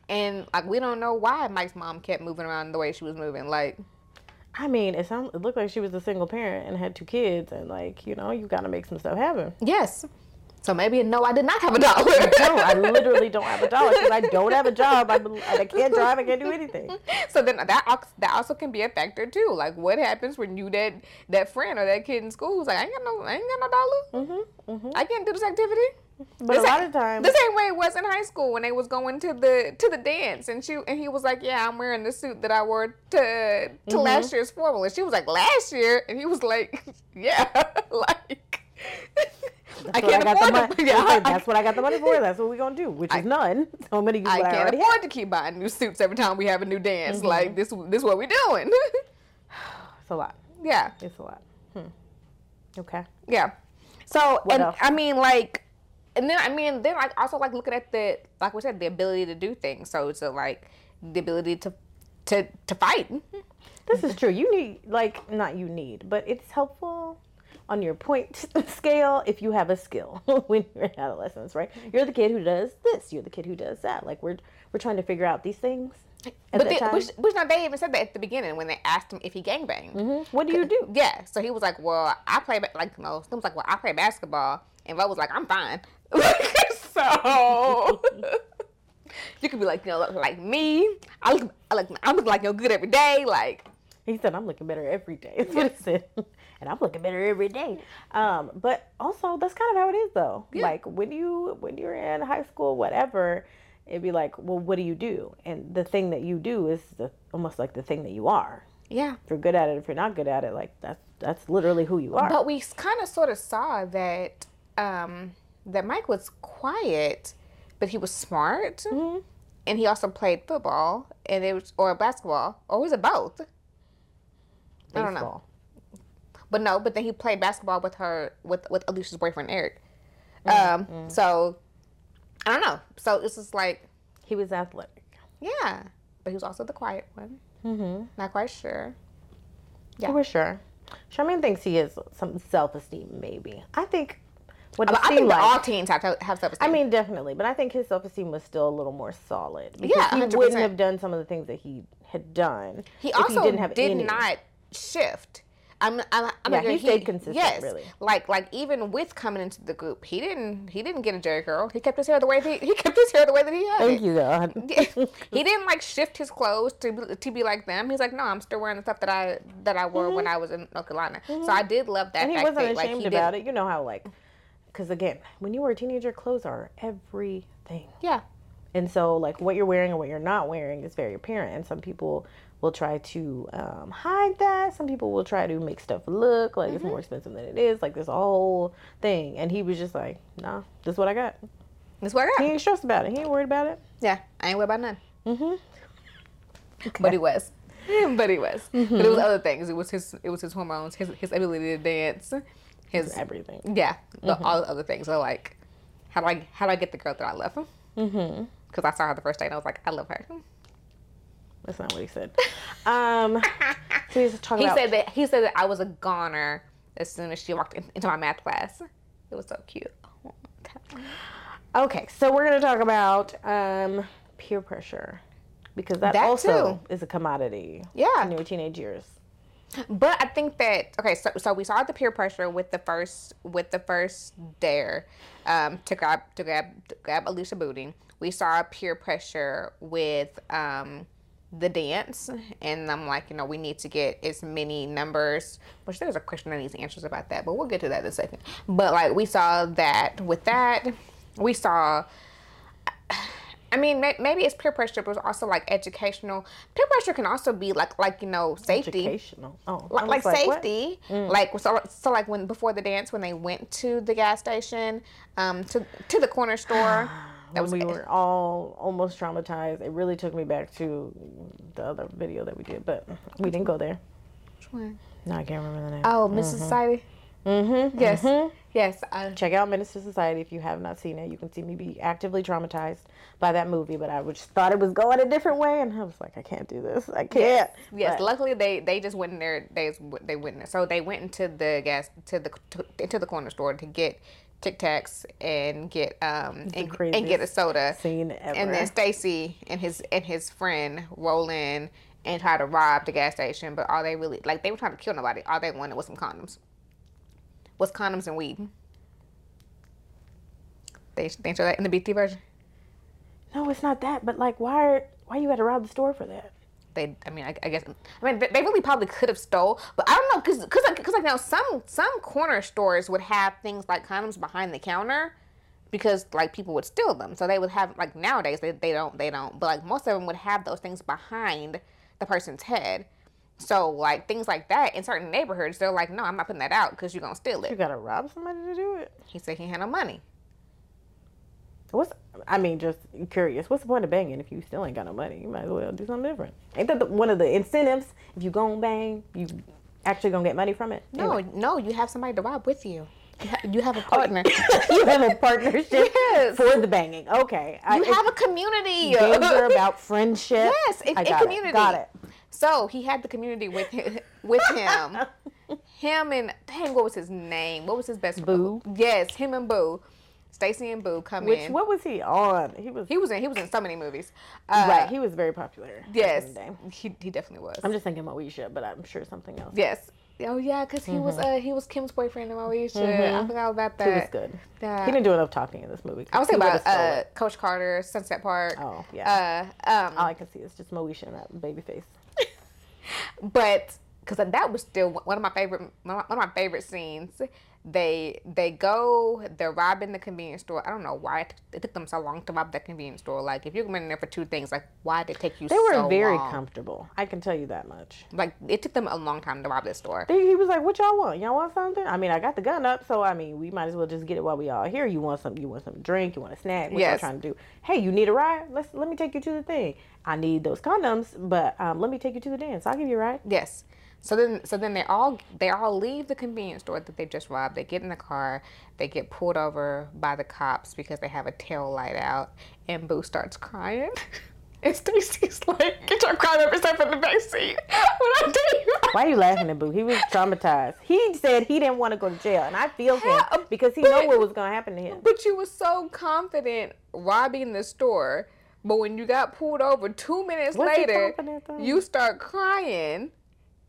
and like we don't know why Mike's mom kept moving around the way she was moving. Like, I mean, it sounds. It looked like she was a single parent and had two kids, and like you know, you got to make some stuff happen. yes. So maybe no, I did not have a dollar. *laughs* No, I literally don't have a dollar because I don't have a job. I, I can't drive. I can't do anything. *laughs* So then that that also can be a factor too. Like what happens when you that that friend or that kid in school is like, I ain't got no, I ain't got no dollar. Mm-hmm, mm-hmm. I can't do this activity. But The a lot of times, the same way it was in high school when they was going to the to the dance, and she and he was like, "Yeah, I'm wearing the suit that I wore to to Mm-hmm. last year's formal." And she was like, "Last year," and he was like, *laughs* "Yeah, like I That's what can't got the afford money. to, *laughs* yeah, I, that's what I got the money for. That's what we're gonna do, which is none. *laughs* So many people I I can't already afford have. to keep buying new suits every time we have a new dance. Mm-hmm. Like this, this what we're doing." *laughs* It's a lot. yeah, It's a lot. Hmm. Okay. yeah. So and else? I mean like. And then I mean, then like also like looking at the like we said, the ability to do things. So it's a, like the ability to to to fight. This is true. You need like not you need, but it's helpful on your point *laughs* scale if you have a skill *laughs* when you're in adolescence, right? You're the kid who does this. You're the kid who does that. Like we're we're trying to figure out these things. But time. which, which now they even said that at the beginning when they asked him if he gangbanged. Mhm. What do you do? Yeah, so he was like, "Well, I play ba- like no." Tim was like, "Well, I play basketball," and Ro was like, "I'm fine." *laughs* so you could be like, you know, like me. I look, I look, I look like you're good every day. Like, He said, "I'm looking better every day." That's what he said, and I'm looking better every day. Um, but also, that's kind of how it is, though. Yeah. Like when you when you're in high school, whatever, it'd be like, "Well, what do you do?" And the thing that you do is the, almost like the thing that you are. yeah. If you're good at it, if you're not good at it, like that's that's literally who you are. But we kind of sort of saw that um, that Mike was quiet, but he was smart, Mm-hmm. and he also played football, and it was or basketball, or was it both? I don't know. But no, but then he played basketball with her with with Alicia's boyfriend Eric. Mm-hmm. Um, so I don't know. So it's just like, He was athletic. yeah, but he was also the quiet one. Mm-hmm. Not quite sure. Yeah. For sure. Charmaine thinks he has some self esteem, maybe. I think what I think like. all teens have to have self esteem. I mean, definitely, but I think his self esteem was still a little more solid. Because Yeah, he 100%. wouldn't have done some of the things that he had done. he also he didn't have did any. not shift. I'm, I'm, I'm Yeah, he stayed consistent, Yes, really. like like even with coming into the group, he didn't he didn't get a Jheri curl. He kept his hair the way that he, he kept his hair the way that he had Thank it. you, God. *laughs* he didn't like shift his clothes to be, to be like them. He's like, no, I'm still wearing the stuff that I that I wore when I was in North Carolina. So I did love that. Mm-hmm. and he wasn't that, like, ashamed he about didn't- it. You know how, like, because again, when you were a teenager, clothes are everything. Yeah, And so, like, what you're wearing and what you're not wearing is very apparent. And some people will try to um, hide that. Some people will try to make stuff look like it's Mm-hmm. more expensive than it is. Like, this whole thing. And he was just like, nah, this is what I got. that's what I got. He ain't stressed about it. He ain't worried about it. Yeah, I ain't worried about none. Mm-hmm. *laughs* But he was. *laughs* but he was. But it was other things. It was his. It was his hormones. His his ability to dance. His Everything. yeah. The, All the other things. So like, how do I how do I get the girl that I love? Mm-hmm. Because I saw her the first day and I was like, I love her. That's not what he said. Um, *laughs* so he's talking He about. said that he said that I was a goner as soon as she walked in, into my math class. It was so cute. Okay. So we're gonna talk about um, peer pressure because that, That also is a commodity. Yeah. in your teenage years. But I think that okay, so so we saw the peer pressure with the first with the first dare um, to grab to grab to grab Alicia Booty. We saw peer pressure with um, the dance, and I'm like, you know, we need to get as many numbers. Which there's a question that needs answers about that, but we'll get to that in a second. But like we saw that with that, we saw. I mean, maybe it's peer pressure, but it's also like educational. Peer pressure can also be like, like you know, safety Educational. Oh, like, like safety like so, so like when before the dance when they went to the gas station um to to the corner store *sighs* *sighs* *sighs* was we were all almost traumatized. It really took me back to the other video that we did, but we didn't go there. Which one? No, I can't remember the name. oh mrs society Mm-hmm. yes yes I, Check out Menace 2 Society if you have not seen it. You can see me be actively traumatized by that movie, but I just thought it was going a different way, and I was like, I can't do this. I can't. yes But- luckily they they just went in there they they went in there so they went into the gas to the to, into the corner store to get tic tacs and get um and, and get a soda and then Stacy and his and his friend roll in and try to rob the gas station, but all they really like they were trying to kill nobody. All they wanted was some condoms. Was condoms and weed. They they show that in the BET version. no, it's not that. But like, why? Are why you had to rob the store for that? They, I mean, I, I guess, I mean, they, really probably could have stole, but I don't know, cause, cause, like, cause like now some some corner stores would have things like condoms behind the counter, because like people would steal them, so they would have like nowadays they, they don't they don't, but like most of them would have those things behind the person's head, so like things like that in certain neighborhoods, they're like, no, I'm not putting that out because you're gonna steal it. You gotta rob somebody to do it. He said he had no money. What's? I mean, just curious. What's the point of banging if you still ain't got no money? You might as well do something different. Ain't that the, one of the incentives? If you go and bang, you actually gonna get money from it. No, no, you have somebody to rob with you. You, ha- you have a oh, partner. *laughs* you have a partnership Yes. for the banging. Okay. I, you have a community. *laughs* games are about friendship. Yes, it, I it got community. It. Got it. So he had the community with him, with him, *laughs* him and dang, what was his name? What was his best Boo. Yes, him and Boo, Stacy and Boo come in. Which in. what was he on? He was he was in. He was in so many movies. Uh, right. He was very popular. Yes, he, he definitely was. I'm just thinking Moesha, but I'm sure something else. yes. Oh yeah, because he was uh he was Kim's boyfriend in Moesha. I forgot about that. He was good. He didn't do enough talking in this movie. I was thinking about uh. Coach Carter, Sunset Park. Oh yeah. Uh, um, All I can see is just Moesha and that baby face. *laughs* but because that was still one of my favorite one of my favorite scenes they they go they're robbing the convenience store i don't know why it, it took them so long to rob that convenience store like if you're going in there for two things like why did it take you They were so very long? comfortable. I can tell you that much. like it took them a long time to rob this store They, he was like, "What y'all want? Y'all want something? I mean, I got the gun up, so I mean, we might as well just get it while we all here. You want something? You want some drink? You want a snack? What y'all trying to do? Hey, you need a ride? Let's let me take you to the thing. I need those condoms, but um, let me take you to the dance. I'll give you a ride. yes so then so then they all they all leave the convenience store that they just robbed they get in the car they get pulled over by the cops because they have a tail light out and boo starts crying *laughs* and stacy's like get your crying over stuff in the back seat *laughs* what i you Why are you laughing at Boo? He was traumatized. He said he didn't want to go to jail, and I feel him because he but- know what was gonna happen to him. But you were so confident robbing the store, but when you got pulled over two minutes he later, you start crying.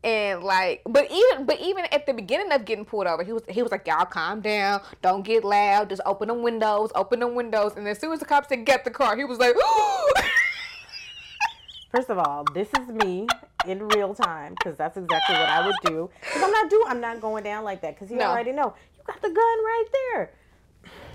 And like, but even but even at the beginning of getting pulled over, he was he was like, "Y'all calm down, don't get loud, just open the windows, open the windows." And as soon as the cops said, "Get the car," he was like, *gasps* First of all, this is me in real time because that's exactly what I would do. Because I'm not doing, I'm not going down like that because you No. already know you got the gun right there.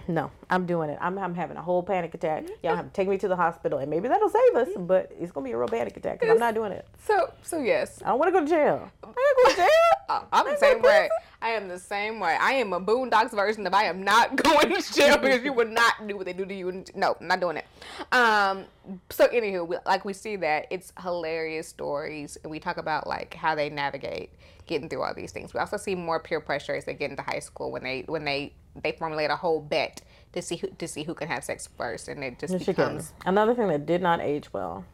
No, I'm doing it. I'm, I'm having a whole panic attack. Y'all have to take me to the hospital, and maybe that'll save us. But it's gonna be a real panic attack because I'm not doing it. "So so yes, I don't want to go to jail. I not going to jail. *laughs* I'm the same way. I am the same way. I am a Boondocks version of I am not *laughs* going to jail because you would not do what they do to you. No, I'm not doing it. Um. So anywho, we, like we see that it's hilarious stories, and we talk about like how they navigate getting through all these things. We also see more peer pressure as they get into high school when they when they they formulate a whole bet to see who, to see who can have sex first, and it just becomes Another thing that did not age well.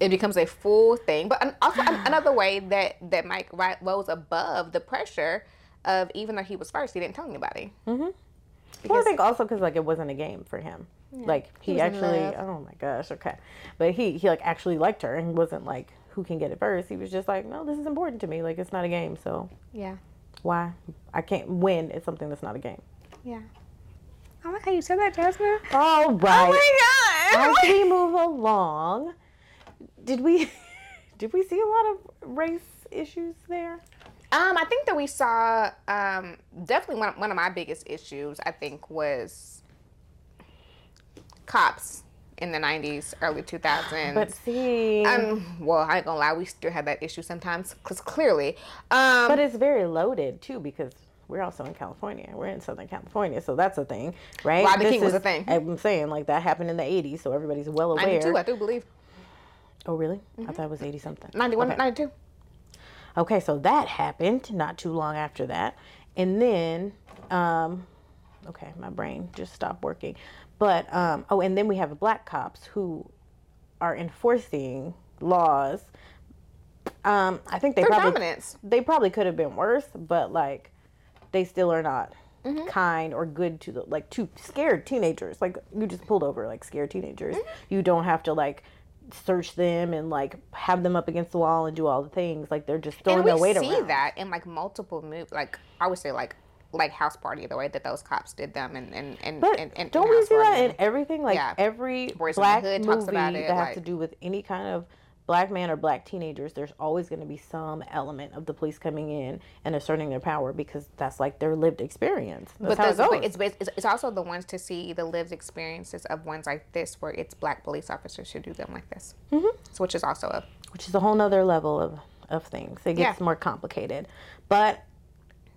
it becomes a full thing. But also another way that that Mike rose above the pressure of even though he was first, he didn't tell anybody. Mm-hmm. Well, I think also because like it wasn't a game for him. Like he, in actually, oh my gosh, okay, but he he like actually liked her and wasn't like who can get it first. He was just like, no, this is important to me. Like it's not a game, so Yeah, why I can't win at something that's not a game. yeah. I like how you said that, Jasmine. All oh right. Oh my god. As we move along, did we *laughs* did we see a lot of race issues there? Um, I think that we saw um, definitely one, one of my biggest issues. I think was cops in the '90s, early 2000s. But see, um, well, I ain't gonna lie, we still have that issue sometimes because clearly, um, but it's very loaded too because we're also in California. We're in Southern California, so that's a thing, right? Rodney This King was a thing. I'm saying like that happened in the '80s, so everybody's well aware. 92, I do believe. Oh, really? I thought it was 80 something. 91, Okay. 92. Okay, so that happened not too long after that. And then, um, okay, my brain just stopped working. But, um, oh, and then we have black cops who are enforcing laws. Um, I think they probably dominance. they probably could have been worse, but like they still are not kind or good to the like to scared teenagers. Like you just pulled over like scared teenagers. You don't have to like search them and like have them up against the wall and do all the things. Like they're just throwing And we their weight see that in like multiple movies. Like I would say, like like House Party, the way that those cops did them, and and and But and, and don't we see that in everything? Like Yeah. every Boys black Hood movie talks about it, that has to do with any kind of black man or black teenagers, there's always going to be some element of the police coming in and asserting their power because that's like their lived experience. That's But, how it goes. but it's, it's it's also the ones to see the lived experiences of ones like this, where it's black police officers who do them like this, mm-hmm. so, which is also a which is a whole nother level of, of things. It gets Yeah. more complicated. But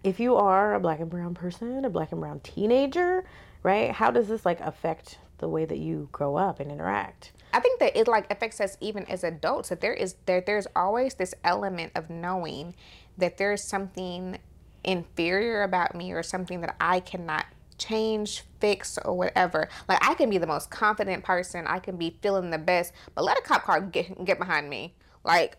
if you are a black and brown person, a black and brown teenager, right, how does this like affect the way that you grow up and interact? I think that it like affects us even as adults. That there is there there's always this element of knowing that there's something inferior about me or something that I cannot change, fix, or whatever. Like I can be the most confident person, I can be feeling the best, but let a cop car get get behind me. Like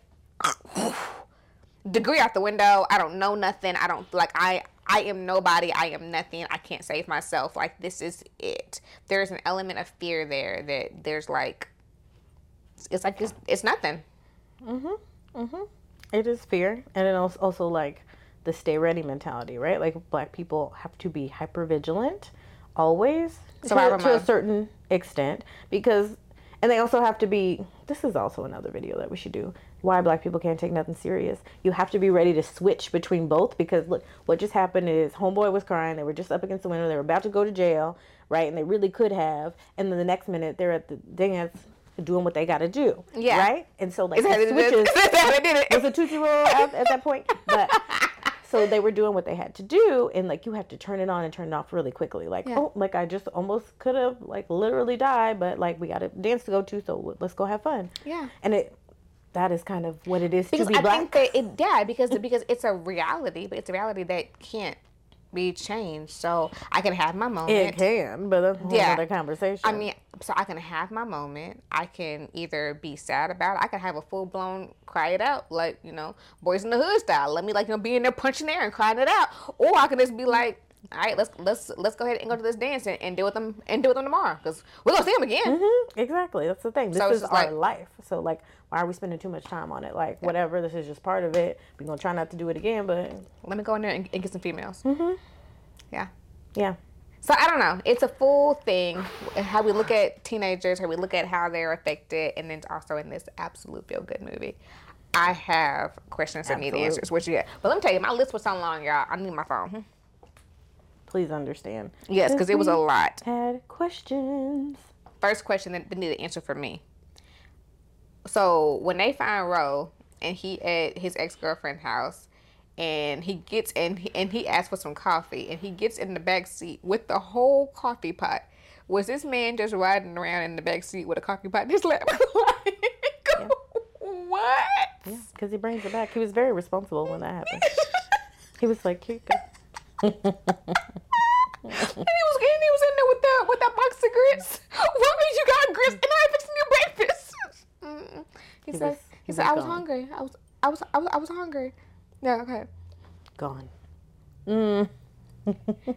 degree out the window. I don't know nothing. I don't like I I am nobody. I am nothing. I can't save myself. Like this is it. There's an element of fear there that there's like it's like it's, it's nothing. Mhm. Mhm. It is fear, and it also, also like the stay ready mentality, right? Like black people have to be hyper vigilant always to, to a certain extent because, and they also have to be. This is also another video that we should do. Why black people can't take nothing serious. You have to be ready to switch between both because look, what just happened is homeboy was crying. They were just up against the window. They were about to go to jail, right? And they really could have. And then the next minute they're at the dance doing what they got to do, Yeah. right? And so like Is that the what it is? switches *laughs* Is that what it was a tootsie roll at, at that point. But *laughs* so they were doing what they had to do, and like you have to turn it on and turn it off really quickly. Like Yeah. oh, like I just almost could have like literally died, but like we got a dance to go to, so let's go have fun. Yeah. And it that is kind of what it is Because to be I black. think that it yeah because because it's a reality, but it's a reality that can't be changed. So I can have my moment. it can, but that's Yeah. other conversation. I mean, so I can have my moment. I can either be sad about it. I can have a full blown cry it out, like you know, boys in the hood style. Let me like you know be in there punching air and crying it out, or I can just be like, all right, let's let's let's go ahead and go to this dance and, and deal with them and deal with them tomorrow because we're gonna see them again. Mhm, exactly. That's the thing. This So is our like- life. So like, why are we spending too much time on it? Like, whatever. This is just part of it. We're gonna try not to do it again, but Let me go in there and, and get some females. Mm-hmm. Yeah. yeah. So I don't know. It's a full thing. How we look at teenagers, how we look at how they're affected, and then also in this absolute feel good movie. I have questions and need answers. What you got? But let me tell you, my list was so long, y'all. I need my phone. Please understand. Yes, because it was a lot. Had questions. First question that that needed an answer for me. So when they find Ro and he at his ex girlfriend's house, and he gets and he, and he asks for some coffee and he gets in the back seat with the whole coffee pot. Was this man just riding around in the back seat with a coffee pot in his lap? *laughs* like, what? Yeah, because he brings it back. He was very responsible when that happened. *laughs* he was like, here you go. And he was and he was in there with that with that box of grits. *laughs* Why you got grits and I fixing your breakfast? *laughs* Mm. He, He said was- he he said was I was gone. hungry. I was I was I was I was hungry. Yeah, okay. Gone. Mm. *laughs*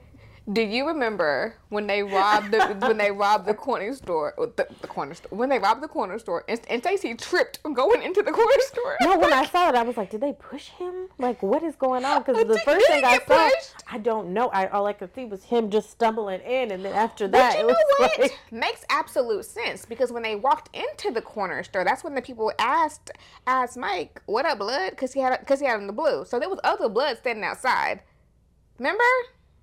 Do you remember when they robbed the when they robbed the corner store the, the corner store when they robbed the corner store and, and Stacey tripped going into the *laughs* corner store? No, when I saw it, I was like, did they push him? Like, what is going on? Because *laughs* the first thing I saw, pushed? I don't know. I all I could see was him just stumbling in, and then after But that, you it know *laughs* what? like, Makes absolute sense because when they walked into the corner store, that's when the people asked asked Mike, "What up, blood?" Because he had because he had on the blue. So there was other blood standing outside. Remember?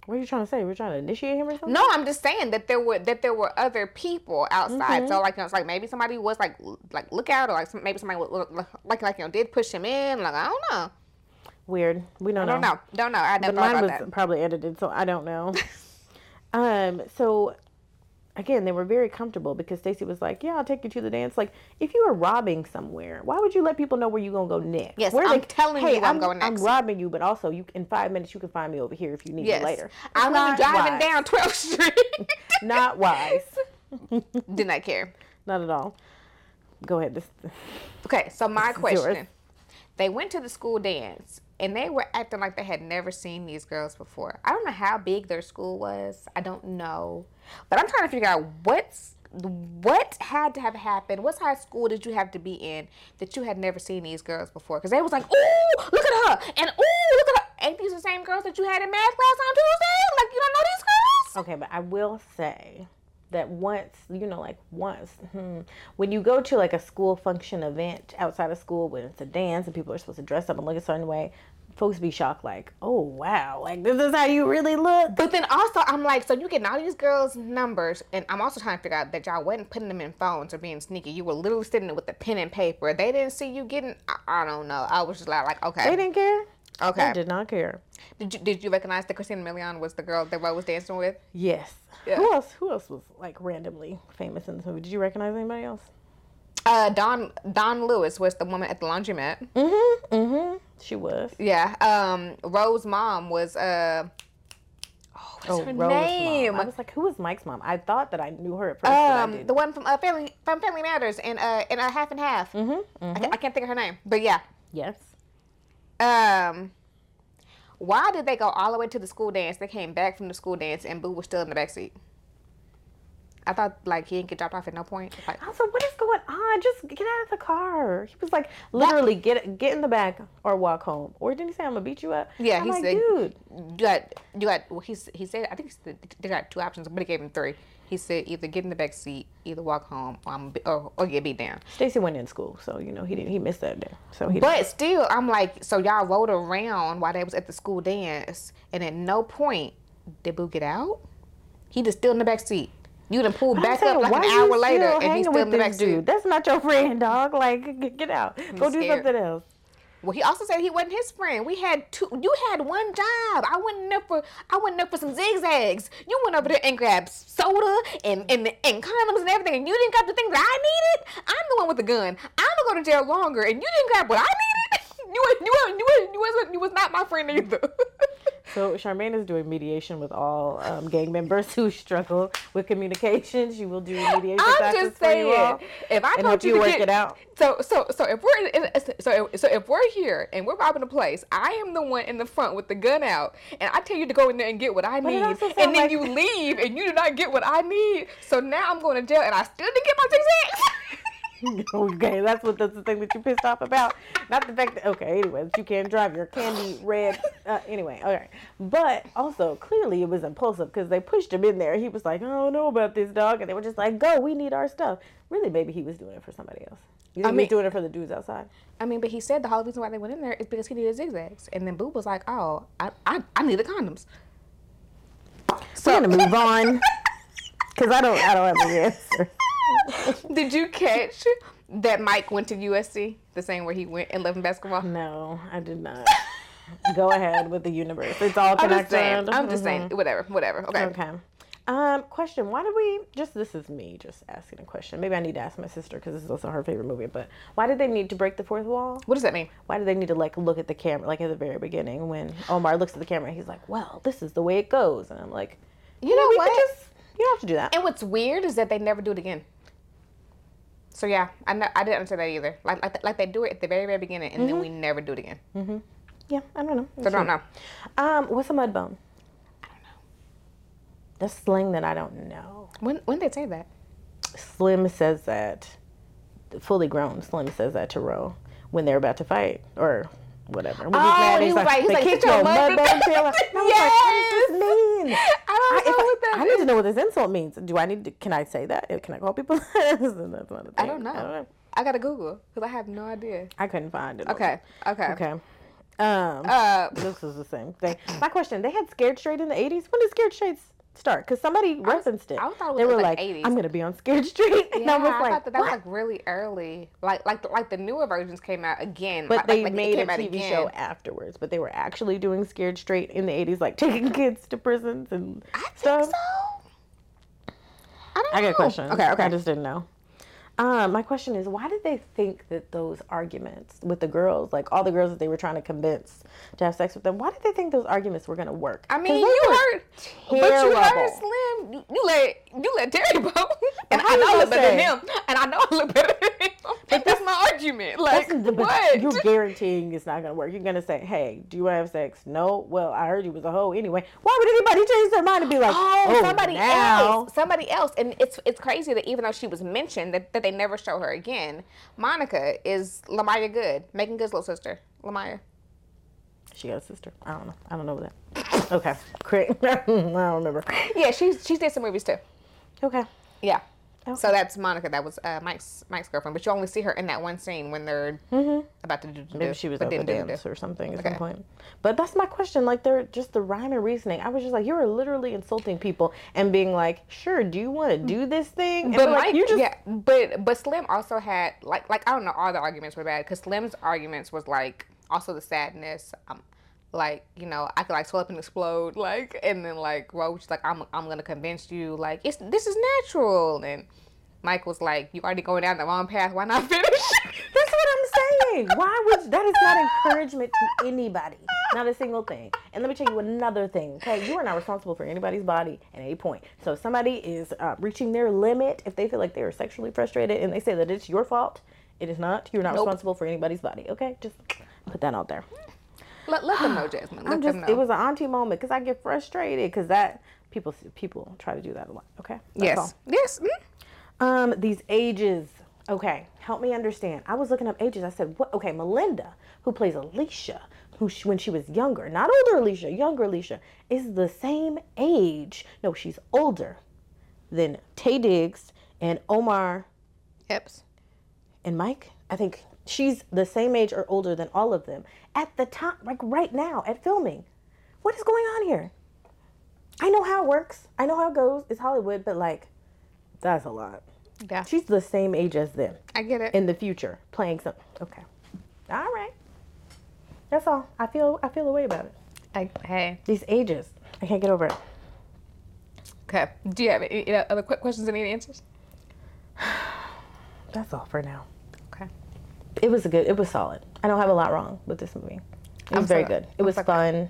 What are you trying to say? We're trying to initiate him or something? No, I'm just saying that there were that there were other people outside. Mm-hmm. So like you know, it's like maybe somebody was like like look out or like some, maybe somebody would- would- like like you know did push him in. Like I don't know. Weird. We don't I know. don't know. Don't know. I never But thought mine was that. probably edited, so I don't know. *laughs* um. So again, they were very comfortable because Stacy was like, "Yeah, I'll take you to the dance." Like, if you were robbing somewhere, why would you let people know where you're gonna go next? Yes, Where I'm telling hey, you where I'm going I'm robbing you, but also you in five minutes you can find me over here if you need Yes. me later. I'm Not driving wise. down 12th Street. *laughs* Not wise. *laughs* Did not I care. Not at all. Go ahead. This, Okay, so my is yours. question. They went to the school dance and they were acting like they had never seen these girls before. I don't know how big their school was. I don't know. But I'm trying to figure out what's what had to have happened. What high school did you have to be in that you had never seen these girls before? Because they was like, "Ooh, look at her," and "Ooh, look at her." Ain't these the same girls that you had in math class on Tuesday? Like you don't know these girls? Okay, but I will say that once, you know, like once, hmm, when you go to like a school function event outside of school, when it's a dance and people are supposed to dress up and look a certain way, folks be shocked, like, oh wow, like this is how you really look. But then also, I'm like, so you getting all these girls' numbers, and I'm also trying to figure out that y'all wasn't putting them in phones or being sneaky. You were literally sitting there with a pen and paper. They didn't see you getting. I, I don't know. I was just like, like okay They didn't care. Okay. They did not care. Did you did you recognize that Christina Milian was the girl that Ro was dancing with? Yes. Yeah. Who else? Who else was like randomly famous in this movie? Did you recognize anybody else? Uh, Dawnn Dawnn Lewis was the woman at the laundromat. Mm-hmm. Mm-hmm. She was. Yeah. Um, Ro's mom was uh. Oh, what's her Ro's name? Mom. I was like, who was Mike's mom? I thought that I knew her at first. I Um, the one from uh, Family from Family Matters and uh, in a half and half. mm-hmm. I, I can't think of her name, but yeah. Yes. Um, why did they go all the way to the school dance? They came back from the school dance and Boo was still in the back seat. I thought like he didn't get dropped off at no point. Like, I was like, what is going on? Just get out of the car. He was like, literally, get get in the back or walk home. Or didn't he say, I'm to beat you up? Yeah, I'm he like, said- dude. you got you got. Well, he he said I think he said they got two options, but he gave him three. He said either get in the back seat, either walk home, or I'm, or, or get beat down. Stacy went in school, so, you know, he didn't, he missed that day. So he didn't- But still, I'm like, so y'all rode around while they was at the school dance, and at no point did Boo get out. He just still in the back seat. You done pulled back saying, up like an hour later, and he's still in the back seat. dude? That's not your friend, dog. Like, *laughs* get out. Go do scared. something else. Well, he also said he wasn't his friend. We had two. You had one job. I went there for. I went there for some zigzags. You went over there and grabbed soda and and and condoms and everything, and you didn't grab the things that I needed. I'm the one with the gun. I'm gonna go to jail longer, and you didn't grab what I needed. *laughs* You was you was you was you wasn't you was not my friend either. *laughs* So Charmaine is doing mediation with all um, gang members who struggle with communication. She will do mediation I'm just you all. if I told help you you to work get, it out. so so so if we're in, so so if we're here and we're robbing a place, I am the one in the front with the gun out, and I tell you to go in there and get what I But need, and then like- you leave and you do not get what I need. So now I'm going to jail, and I still didn't get my zigzags. *laughs* *laughs* okay, that's what that's the thing that you pissed off about. Not the fact that okay, anyways, you can't drive your candy red. Uh, anyway, okay, but also clearly it was impulsive because they pushed him in there. He was like, I don't know about this dog, and they were just like, Go, we need our stuff. Really, maybe he was doing it for somebody else. You think I he mean- was doing it for the dudes outside? I mean, but he said the whole reason why they went in there is because he needed zigzags, and then Boo was like, "Oh, I I, I need the condoms." So we're gonna move on *laughs* because I don't I don't have the answer. *laughs* Did you catch that Mike went to USC, the same where he went and Love and Basketball? No, I did not. Go ahead with the universe. It's all *laughs* I'm just saying. I'm just Mhm. saying. Whatever. Whatever. Okay. Okay. Um, question: Why did we just? This is me just asking a question. Maybe I need to ask my sister because this is also her favorite movie. But why did they need to break the fourth wall? What does that mean? Why did they need to like look at the camera like at the very beginning when Omar looks at the camera? He's like, "Well, this is the way it goes," and I'm like, You know we what? could just you don't have to do that." And what's weird is that they never do it again. So yeah, I know, I didn't understand that either. Like like, like they do it at the very very beginning, and then we never do it again. Yeah, I don't know. So I don't know. Um, what's a mud bone? I don't know. That's slang that I don't know. When when they say that? Slim says that, fully grown Slim says that to Ro when they're about to fight or whatever. He's Oh, mad, he he's was like- he was "They like, your mud bone. I was like, what does this mean? I don't know if what that I, I need to know what this insult means. Do I need to? Can I say that? Can I call people? *laughs* That's not a thing. I don't know. I gotta Google because I have no idea. I couldn't find it. Okay. Okay. Okay. Um, Uh, this is the same thing. My question: They had Scared Straight in the '80s. When did Scared Straight start? Because somebody referenced it. I thought it they was were like like, 80s. "I'm gonna be on Scared Straight," *laughs* and yeah, I was I like, thought that, that was like really early. Like like like the newer versions came out again. But like, they like, it made a TV again. show afterwards. But they were actually doing Scared Straight in the '80s, like *laughs* taking kids to prisons and I think stuff. so. I don't I know. got questions. Okay. Okay. I just didn't know. Um, my question is, why did they think that those arguments with the girls, like all the girls that they were trying to convince to have sex with them, why did they think those arguments were gonna work? I mean, you heard, but you heard. Slim. You, let you let Terry *laughs* go, and I know I look better than him, and I know I look better than him. *laughs* But that's my argument. Like the- what? You're guaranteeing it's not gonna work. You're gonna say, "Hey, do you want to have sex?" No. Well, I heard you was a hoe anyway. Why would anybody change their mind and be like, Oh, "Oh, somebody now. else. Somebody else. And it's it's crazy that even though she was mentioned, that, that they never show her again. Monica is La'Myia Good, Meagan Good's little sister. La'Myia. She got a sister. I don't know. I don't know that. Okay, *laughs* great. *laughs* I don't remember. Yeah, she's she's did some movies too. Okay. Yeah. Okay. So that's Monica. That was uh, Mike's Mike's girlfriend, but you only see her in that one scene when they're about to do. Maybe she was at do-do-do. dance or something at some Okay. point. But that's my question. Like, they're just the rhyme and reasoning. I was just like, you are literally insulting people and being like, sure, do you want to do this thing? And But like, Mike, you just yeah, but but Slim also had like like I don't know all the arguments were bad because Slim's arguments was like also the sadness, um, like you know I could like swell up and explode like and then like Roach like I'm I'm gonna convince you like it's this is natural and Mike was like you already going down the wrong path why not *laughs* finish? That's what I'm saying. Why would that is not encouragement to anybody, not a single thing. And let me tell you another thing. Okay, you are not responsible for anybody's body at any point. So if somebody is uh, reaching their limit, if they feel like they are sexually frustrated and they say that it's your fault, it is not. You're not Nope. responsible for anybody's body. Okay, just put that out there. Let, let them know *gasps* Jasmine. Let I'm just. them know. It was an auntie moment because I get frustrated because that people people try to do that a lot. Okay. That's all. yes yes. mm. Um, these ages. Okay, help me understand. I was looking up ages. I said, what? Okay, Malinda, who plays Alicia, who she, when she was younger, not older Alicia, younger Alicia, is the same age. No, she's older than Taye Diggs and Omar Yep. and Mike. I think she's the same age or older than all of them at the time, like right now at filming. What is going on here? I know how it works. I know how it goes. It's Hollywood, but like, that's a lot. Yeah. She's the same age as them I get it. in the future, playing some. Okay, all right. That's all. I feel. I feel a way about it. I, hey. These ages, I can't get over it. Okay. Do you have any, any other quick questions and any answers? *sighs* That's all for now. It was a good. It was solid. I don't have a lot wrong with this movie. It was I'm very so- good. It I'm was so fun.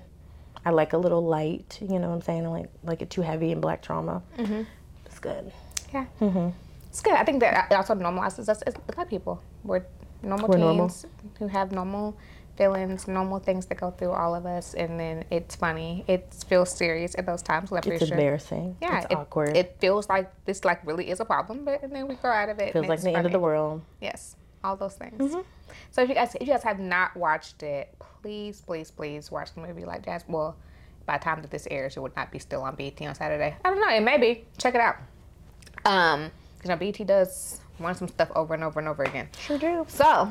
I like a little light. You know what I'm saying? I like like it too heavy and black trauma. Mm-hmm. It's good. Yeah. It's good. I think that it also normalizes us as black people. We're normal We're teens normal. who have normal feelings, normal things that go through all of us, and then it's funny. It feels serious at those times. It's assure- embarrassing. Yeah, it's it, awkward. It feels like this like really is a problem, but and then we grow out of it. feels like the end of the world. Yes, all those things. Mm-hmm. So if you guys if you guys have not watched it, please, please, please watch the movie like Jazz. Well, by the time that this airs, it would not be still on BET on Saturday. I don't know. It may be. Check it out. Um, because you know BET does run some stuff over and over and over again. Sure do. So,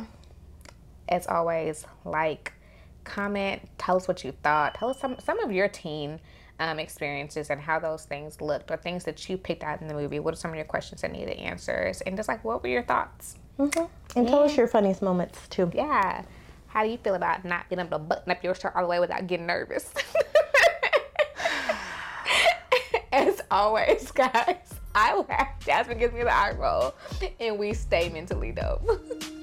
as always, like, comment, tell us what you thought. Tell us some some of your teen um, experiences and how those things looked, or things that you picked out in the movie. What are some of your questions that needed answers? And just like, what were your thoughts? Hmm And tell us your funniest moments too. Yeah. how do you feel about not being able to button up your shirt all the way without getting nervous? *laughs* As always, guys, I laugh. Jasmine gives me the eye roll, and we stay mentally dope. *laughs*